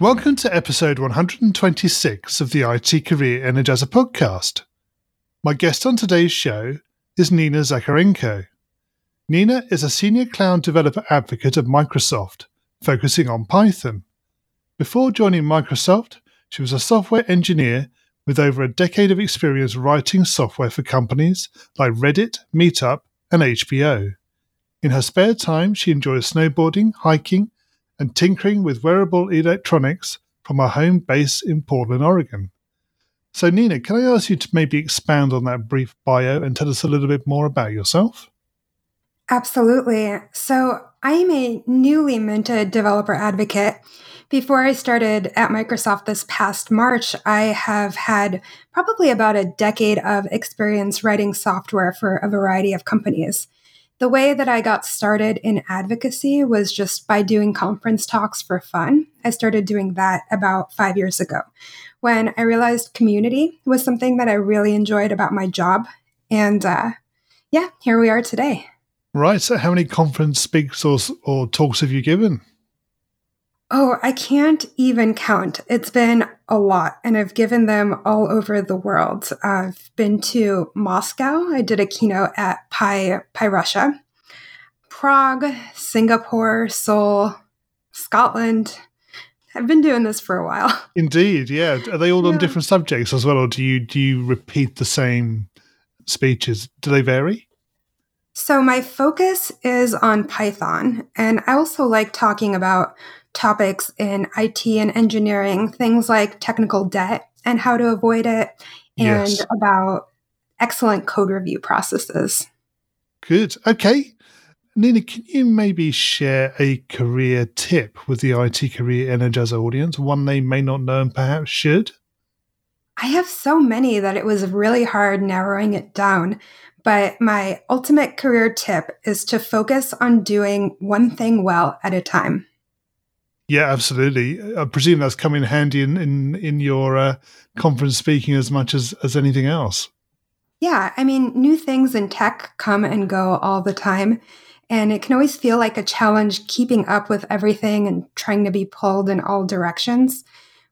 Welcome to episode 126 of the IT Career Energizer podcast. My guest on today's show is Nina Zakharenko. Nina is a senior cloud developer advocate at Microsoft, focusing on Python. Before joining Microsoft, she was a software engineer with over a decade of experience writing software for companies like Reddit, Meetup, and HBO. In her spare time, she enjoys snowboarding, hiking, and tinkering with wearable electronics from our home base in Portland, Oregon. So, Nina, can I ask you to maybe expand on that brief bio and tell us a little bit more about yourself? Absolutely. So, I am a newly minted developer advocate. Before I started at Microsoft this past March, I have had probably about a decade of experience writing software for a variety of companies. The way that I got started in advocacy was just by doing conference talks for fun. I started doing that about five years ago when I realized community was something that I really enjoyed about my job. And uh, yeah, here we are today. Right. So, how many conference speaks or, or talks have you given? Oh, I can't even count. It's been a lot, and I've given them all over the world. I've been to Moscow. I did a keynote at Pi, Pi Russia, Prague, Singapore, Seoul, Scotland. I've been doing this for a while. Indeed, yeah. Are they all yeah. on different subjects as well, or do you do you repeat the same speeches? Do they vary? So my focus is on Python, and I also like talking about topics in IT and engineering, things like technical debt and how to avoid it, and yes. about excellent code review processes. Good. Okay. Nina, can you maybe share a career tip with the IT Career Energizer audience, one they may not know and perhaps should? I have so many that it was really hard narrowing it down. But my ultimate career tip is to focus on doing one thing well at a time. Yeah, absolutely. I presume that's come in handy in in, in your uh, conference speaking as much as as anything else. Yeah, I mean, new things in tech come and go all the time, and it can always feel like a challenge keeping up with everything and trying to be pulled in all directions.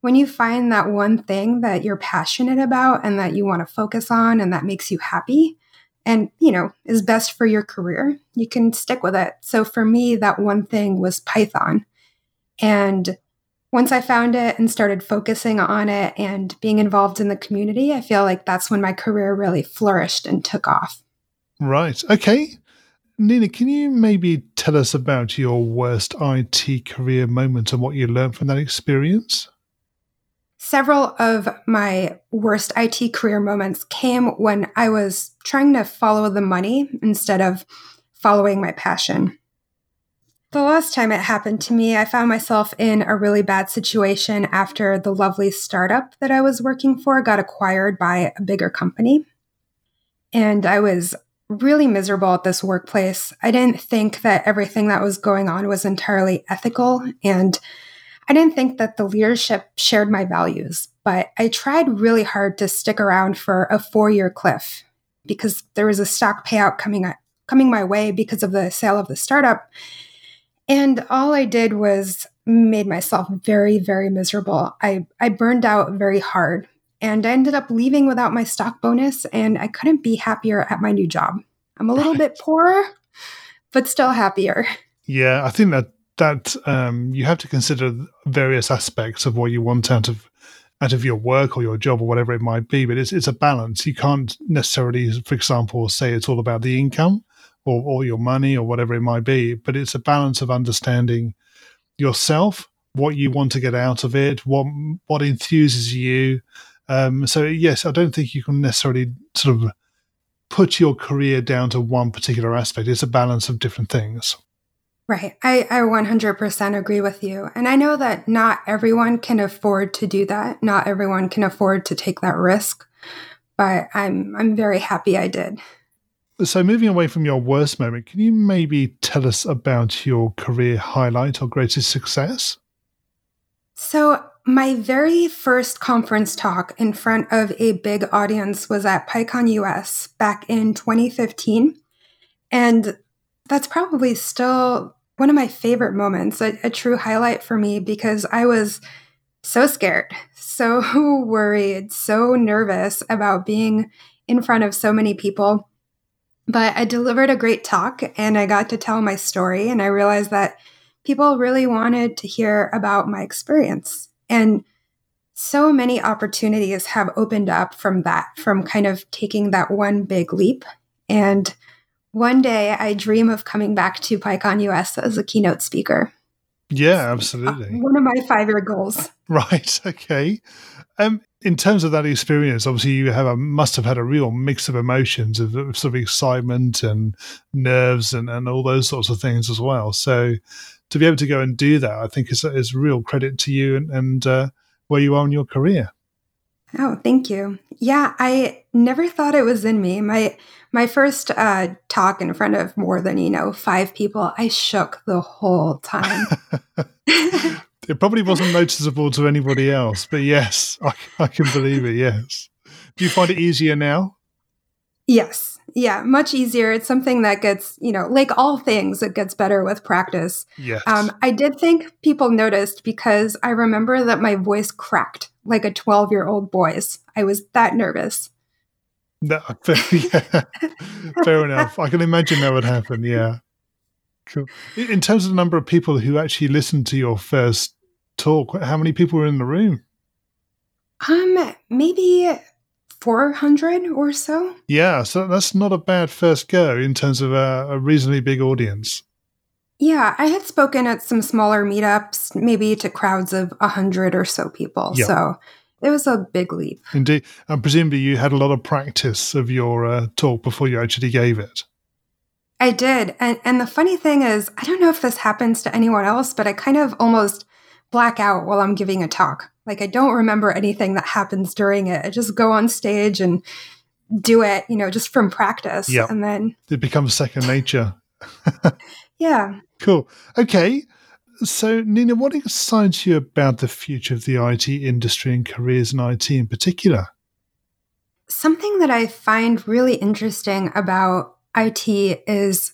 When you find that one thing that you're passionate about and that you want to focus on and that makes you happy, and you know is best for your career you can stick with it so for me that one thing was python and once I found it and started focusing on it and being involved in the community, I feel like that's when my career really flourished and took off. Right. Okay. Nina, can you maybe tell us about your worst IT career moment and what you learned from that experience? Several of my worst IT career moments came when I was trying to follow the money instead of following my passion. The last time it happened to me, I found myself in a really bad situation after the lovely startup that I was working for got acquired by a bigger company. And I was really miserable at this workplace. I didn't think that everything that was going on was entirely ethical. And I didn't think that the leadership shared my values. But I tried really hard to stick around for a four year cliff because there was a stock payout coming, coming my way because of the sale of the startup. And all I did was made myself very, very miserable. I, I burned out very hard and I ended up leaving without my stock bonus and I couldn't be happier at my new job. I'm a little bit poorer, but still happier. Yeah, I think that that um, you have to consider various aspects of what you want out of out of your work or your job or whatever it might be. But it's it's a balance. You can't necessarily, for example, say it's all about the income or, or your money or whatever it might be. But it's a balance of understanding yourself, what you want to get out of it, what what enthuses you. Um, so yes, I don't think you can necessarily sort of put your career down to one particular aspect. It's a balance of different things. Right. I, I 100% agree with you. And I know that not everyone can afford to do that. Not everyone can afford to take that risk. but I'm I'm very happy I did. So, moving away from your worst moment, can you maybe tell us about your career highlight or greatest success? So, my very first conference talk in front of a big audience was at PyCon US back in 2015. And that's probably still one of my favorite moments, a, a true highlight for me because I was so scared, so worried, so nervous about being in front of so many people. But I delivered a great talk and I got to tell my story. And I realized that people really wanted to hear about my experience. And so many opportunities have opened up from that, from kind of taking that one big leap. And one day I dream of coming back to PyCon US as a keynote speaker. Yeah, absolutely. One of my five year goals. Right. Okay. Um, in terms of that experience, obviously you have a, must have had a real mix of emotions of, of sort of excitement and nerves and, and all those sorts of things as well. So to be able to go and do that, I think is is real credit to you and, and uh, where you are in your career. Oh, thank you. Yeah, I never thought it was in me. My my first uh, talk in front of more than you know five people, I shook the whole time. It probably wasn't noticeable to anybody else, but yes, I, I can believe it. Yes. Do you find it easier now? Yes. Yeah, much easier. It's something that gets, you know, like all things, it gets better with practice. Yes. Um, I did think people noticed because I remember that my voice cracked like a 12 year old boy's. I was that nervous. No, fair, yeah. fair enough. I can imagine that would happen. Yeah. Cool. In terms of the number of people who actually listened to your first talk, how many people were in the room? Um, maybe 400 or so. Yeah, so that's not a bad first go in terms of a, a reasonably big audience. Yeah, I had spoken at some smaller meetups, maybe to crowds of 100 or so people. Yeah. So it was a big leap. Indeed. And presumably you had a lot of practice of your uh, talk before you actually gave it. I did. And, and the funny thing is, I don't know if this happens to anyone else, but I kind of almost black out while I'm giving a talk. Like I don't remember anything that happens during it. I just go on stage and do it, you know, just from practice. Yeah. And then it becomes second nature. yeah. Cool. Okay. So, Nina, what excites you about the future of the IT industry and careers in IT in particular? Something that I find really interesting about IT is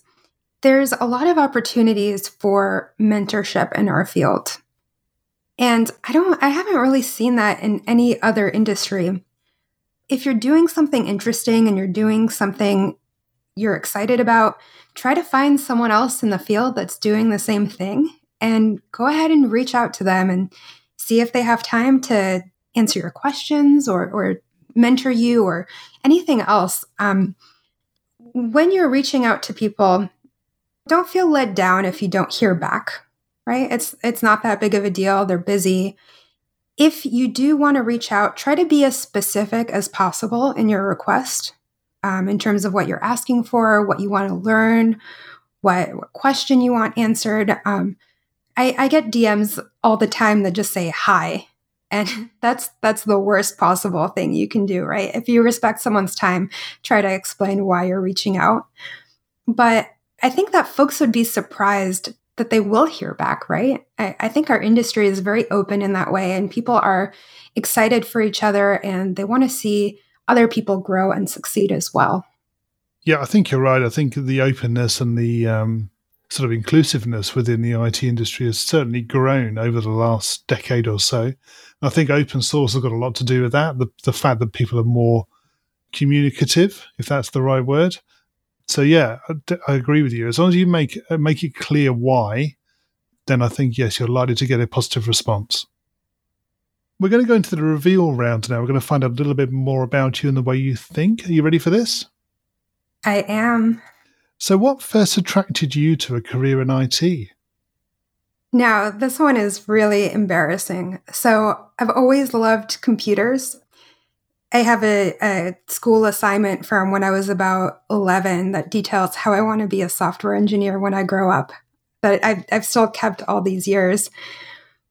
there's a lot of opportunities for mentorship in our field. And I don't, I haven't really seen that in any other industry. If you're doing something interesting and you're doing something you're excited about, try to find someone else in the field that's doing the same thing and go ahead and reach out to them and see if they have time to answer your questions or, or mentor you or anything else. Um, when you're reaching out to people, don't feel let down if you don't hear back right? It's it's not that big of a deal. They're busy. If you do want to reach out, try to be as specific as possible in your request um, in terms of what you're asking for, what you want to learn, what, what question you want answered. Um, I, I get DMs all the time that just say hi, and that's that's the worst possible thing you can do, right? If you respect someone's time, try to explain why you're reaching out. But I think that folks would be surprised that they will hear back, right? I, I, think our industry is very open in that way, and people are excited for each other and they want to see other people grow and succeed as well. Yeah, I think you're right. I think the openness and the um, sort of inclusiveness within the IT industry has certainly grown over the last decade or so. I think open source has got a lot to do with that. The, the fact that people are more communicative, if that's the right word, so yeah, I, agree with you. As long as you make uh, make it clear why, then I think yes, you're likely to get a positive response. We're going to go into the reveal round now. We're going to find out a little bit more about you and the way you think. Are you ready for this? I am. So, what first attracted you to a career in IT? Now, this one is really embarrassing. So, I've always loved computers. I have a, a, school assignment from when I was about 11 that details how I want to be a software engineer when I grow up that I've, I've still kept all these years.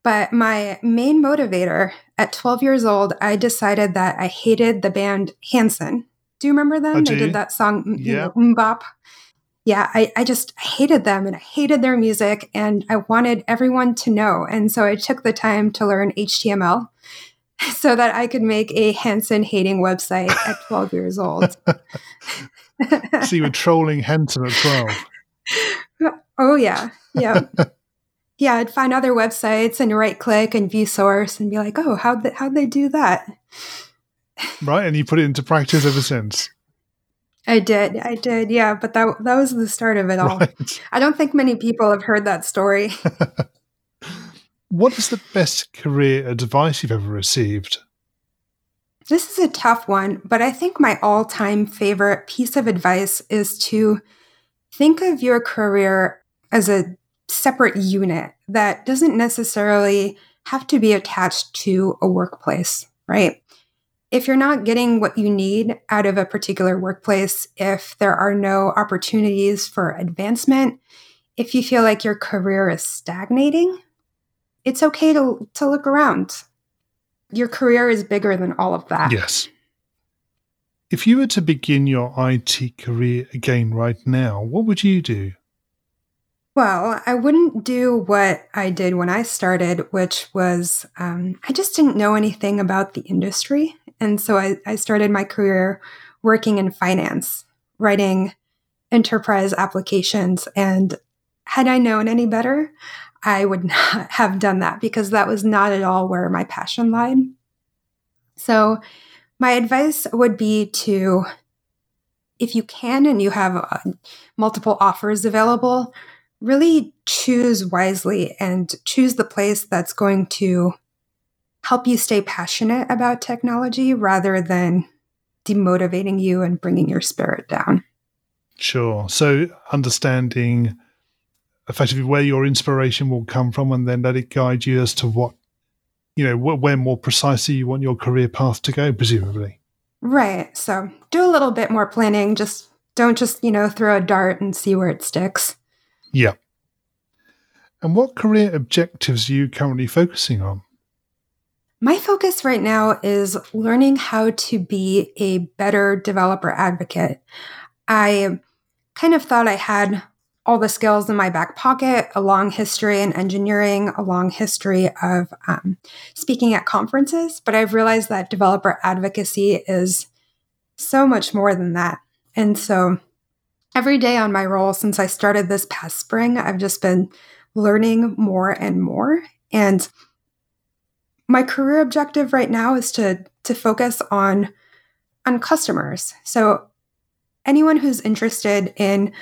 But my main motivator at 12 years old, I decided that I hated the band Hanson. Do you remember them? I they did that song, Yeah. MMMBop. Yeah, I, I just hated them and I hated their music and I wanted everyone to know. And so I took the time to learn HTML so that I could make a Hanson hating website at 12 years old. So you were trolling Hanson at 12. Oh yeah, yeah, yeah. I'd find other websites and right click and view source and be like, oh, how'd they, how'd they do that? Right? And you put it into practice ever since. I did, I did, yeah. But that that was the start of it all. Right. I don't think many people have heard that story. What is the best career advice you've ever received? This is a tough one, but I think my all time favorite piece of advice is to think of your career as a separate unit that doesn't necessarily have to be attached to a workplace, right? If you're not getting what you need out of a particular workplace, if there are no opportunities for advancement, if you feel like your career is stagnating, it's okay to, to look around your career is bigger than all of that. Yes. If you were to begin your IT career again right now, what would you do? Well, I wouldn't do what I did when I started, which was um, I just didn't know anything about the industry. And so I, I started my career working in finance, writing enterprise applications. And had I known any better, I would not have done that because that was not at all where my passion lied. So, my advice would be to, if you can and you have uh, multiple offers available, really choose wisely and choose the place that's going to help you stay passionate about technology rather than demotivating you and bringing your spirit down. Sure. So understanding effectively where your inspiration will come from and then let it guide you as to what, you know, wh- where more precisely you want your career path to go, presumably. Right. So do a little bit more planning. Just don't just, you know, throw a dart and see where it sticks. Yeah. And what career objectives are you currently focusing on? My focus right now is learning how to be a better developer advocate. I kind of thought I had all the skills in my back pocket, a long history in engineering, a long history of um, speaking at conferences, but I've realized that developer advocacy is so much more than that. And so every day on my role since I started this past spring, I've just been learning more and more. And my career objective right now is to to focus on on customers. So anyone who's interested in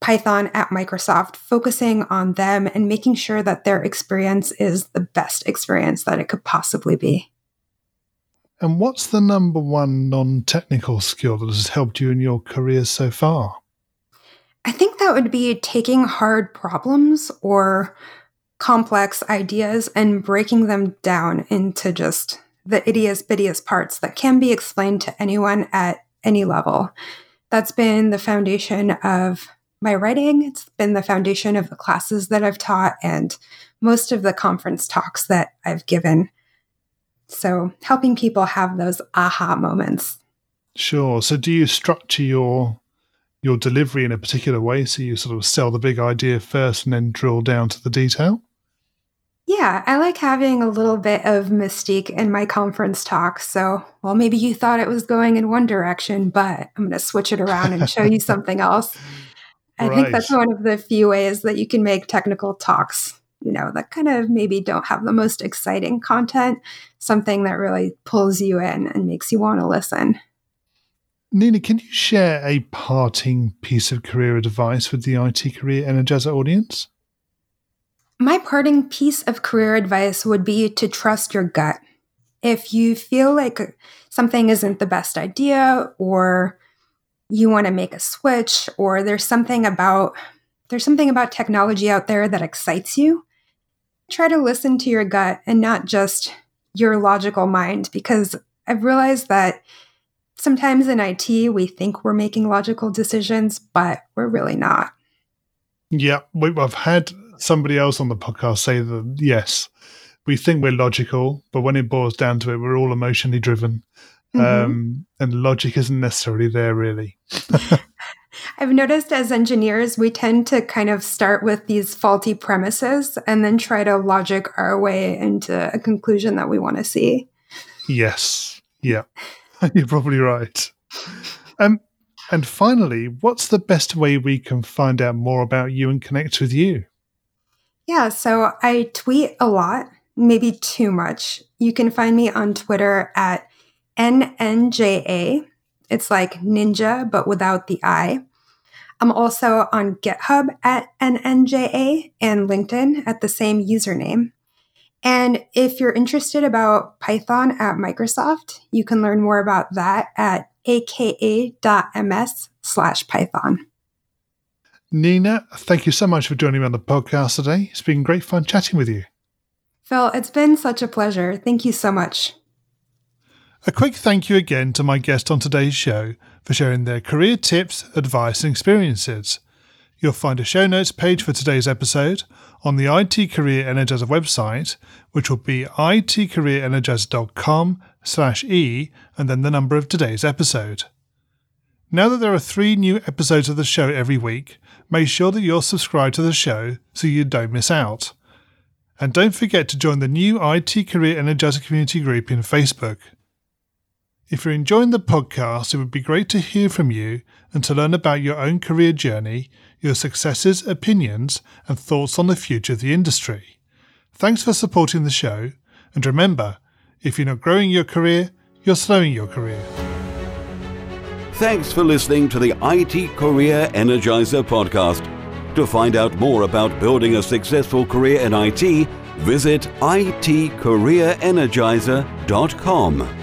Python at Microsoft, focusing on them and making sure that their experience is the best experience that it could possibly be. And what's the number one non technical skill that has helped you in your career so far? I think that would be taking hard problems or complex ideas and breaking them down into just the ittiest bittiest parts that can be explained to anyone at any level. That's been the foundation of my writing. It's been the foundation of the classes that I've taught and most of the conference talks that I've given. So, helping people have those aha moments. Sure. So do you structure your your delivery in a particular way so you sort of sell the big idea first and then drill down to the detail? Yeah, I like having a little bit of mystique in my conference talks. So, well, maybe you thought it was going in one direction, but I'm going to switch it around and show you something else. I think that's one of the few ways that you can make technical talks, you know, that kind of maybe don't have the most exciting content, something that really pulls you in and makes you want to listen. Nina, can you share a parting piece of career advice with the IT Career Energizer audience? My parting piece of career advice would be to trust your gut. If you feel like something isn't the best idea or you want to make a switch or there's something about there's something about technology out there that excites you, try to listen to your gut and not just your logical mind because I've realized that sometimes in IT we think we're making logical decisions, but we're really not. Yeah, we, I've had somebody else on the podcast say that yes, we think we're logical, but when it boils down to it, we're all emotionally driven. Mm-hmm. Um, and logic isn't necessarily there, really. I've noticed as engineers, we tend to kind of start with these faulty premises and then try to logic our way into a conclusion that we want to see. Yes. Yeah. You're probably right. Um, and finally, what's the best way we can find out more about you and connect with you? Yeah, so I tweet a lot, maybe too much. You can find me on Twitter at NNJA. It's like ninja, but without the I. I'm also on GitHub at NNJA and LinkedIn at the same username. And if you're interested about Python at Microsoft, you can learn more about that at aka.ms slash Python. Nina, thank you so much for joining me on the podcast today. It's been great fun chatting with you. Phil, it's been such a pleasure. Thank you so much. A quick thank you again to my guest on today's show for sharing their career tips, advice, and experiences. You'll find a show notes page for today's episode on the IT Career Energizer website, which will be itcareerenergizer.com slash e and then the number of today's episode. Now that there are three new episodes of the show every week, make sure that you're subscribed to the show so you don't miss out. And don't forget to join the new IT Career Energizer community group in Facebook. If you're enjoying the podcast, it would be great to hear from you and to learn about your own career journey, your successes, opinions, and thoughts on the future of the industry. Thanks for supporting the show, and remember, if you're not growing your career, you're slowing your career. Thanks for listening to the IT Career Energizer podcast. To find out more about building a successful career in IT, visit itcareerenergizer.com.